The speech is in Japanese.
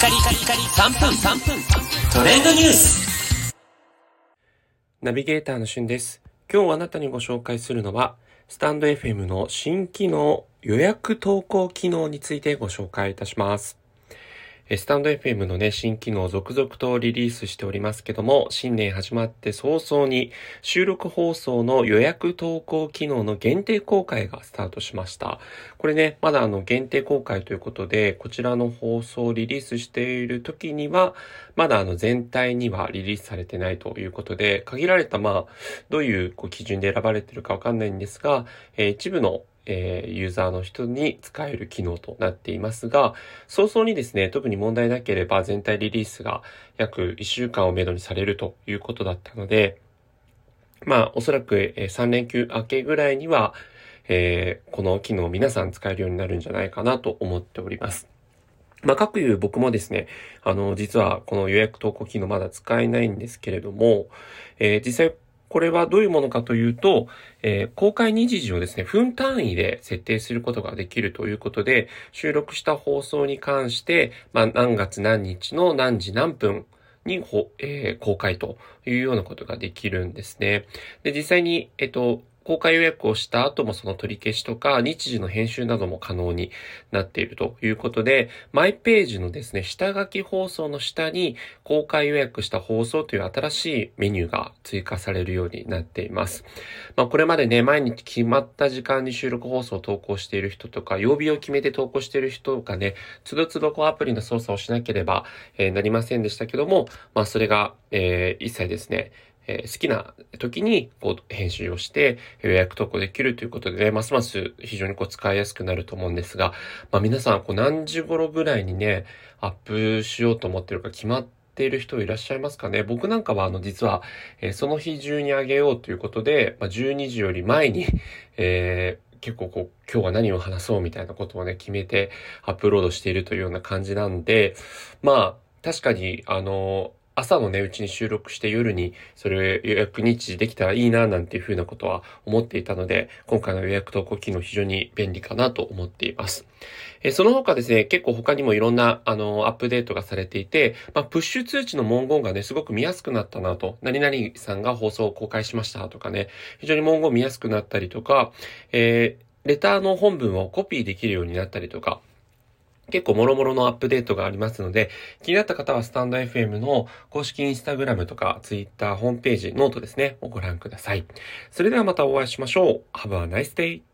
カリカリカリ3分3分トレンドニュースナビゲーターのしゅんです。今日あなたにご紹介するのは、スタンド FM の新機能予約投稿機能についてご紹介いたします。えスタンド FM のね、新機能を続々とリリースしておりますけども、新年始まって早々に収録放送の予約投稿機能の限定公開がスタートしました。これね、まだあの限定公開ということで、こちらの放送をリリースしている時には、まだあの全体にはリリースされてないということで、限られたまあ、どういうこう基準で選ばれてるかわかんないんですが、えー一部のえーユーザーの人に使える機能となっていますが、早々にですね、特に問題なければ全体リリースが約1週間をめどにされるということだったので、まあ、おそらく、え3連休明けぐらいには、えーこの機能を皆さん使えるようになるんじゃないかなと思っております。まあ、各いう僕もですね、あの、実はこの予約投稿機能まだ使えないんですけれども、えー実際これはどういうものかというと、えー公開日時をですね、分単位で設定することができるということで、収録した放送に関して、まあ、何月何日の何時何分にほ、えー公開というようなことができるんですね。で、実際に、えっと、公開予約をした後もその取り消しとか日時の編集なども可能になっているということで、マイページのですね、下書き放送の下に公開予約した放送という新しいメニューが追加されるようになっています。まあこれまでね、毎日決まった時間に収録放送を投稿している人とか、曜日を決めて投稿している人がね、つどつどこうアプリの操作をしなければ、えーなりませんでしたけども、まあそれが、えー一切ですね、えー好きな時にこう編集をして予約投稿できるということでね、ますます非常にこう使いやすくなると思うんですが、まあ皆さんこう何時頃ぐらいにね、アップしようと思ってるか決まっている人いらっしゃいますかね？僕なんかはあの実は、えーその日中にあげようということで、まあ、12時より前に、えー結構こう、今日は何を話そうみたいなことをね、決めてアップロードしているというような感じなんで、まあ、確かに、あの、朝のね、うちに収録して夜にそれを予約日時できたらいいななんていうふうなことは思っていたので、今回の予約投稿機能非常に便利かなと思っています。えその他ですね、結構他にもいろんな、あの、アップデートがされていて、まあ、プッシュ通知の文言がね、すごく見やすくなったなと、何々さんが放送を公開しましたとかね、非常に文言見やすくなったりとか、えーレターの本文をコピーできるようになったりとか、結構もろもろのアップデートがありますので、気になった方はスタンド FM の公式インスタグラムとかツイッター、ホームページ、ノートですね、をご覧ください。それではまたお会いしましょう。Have a nice day!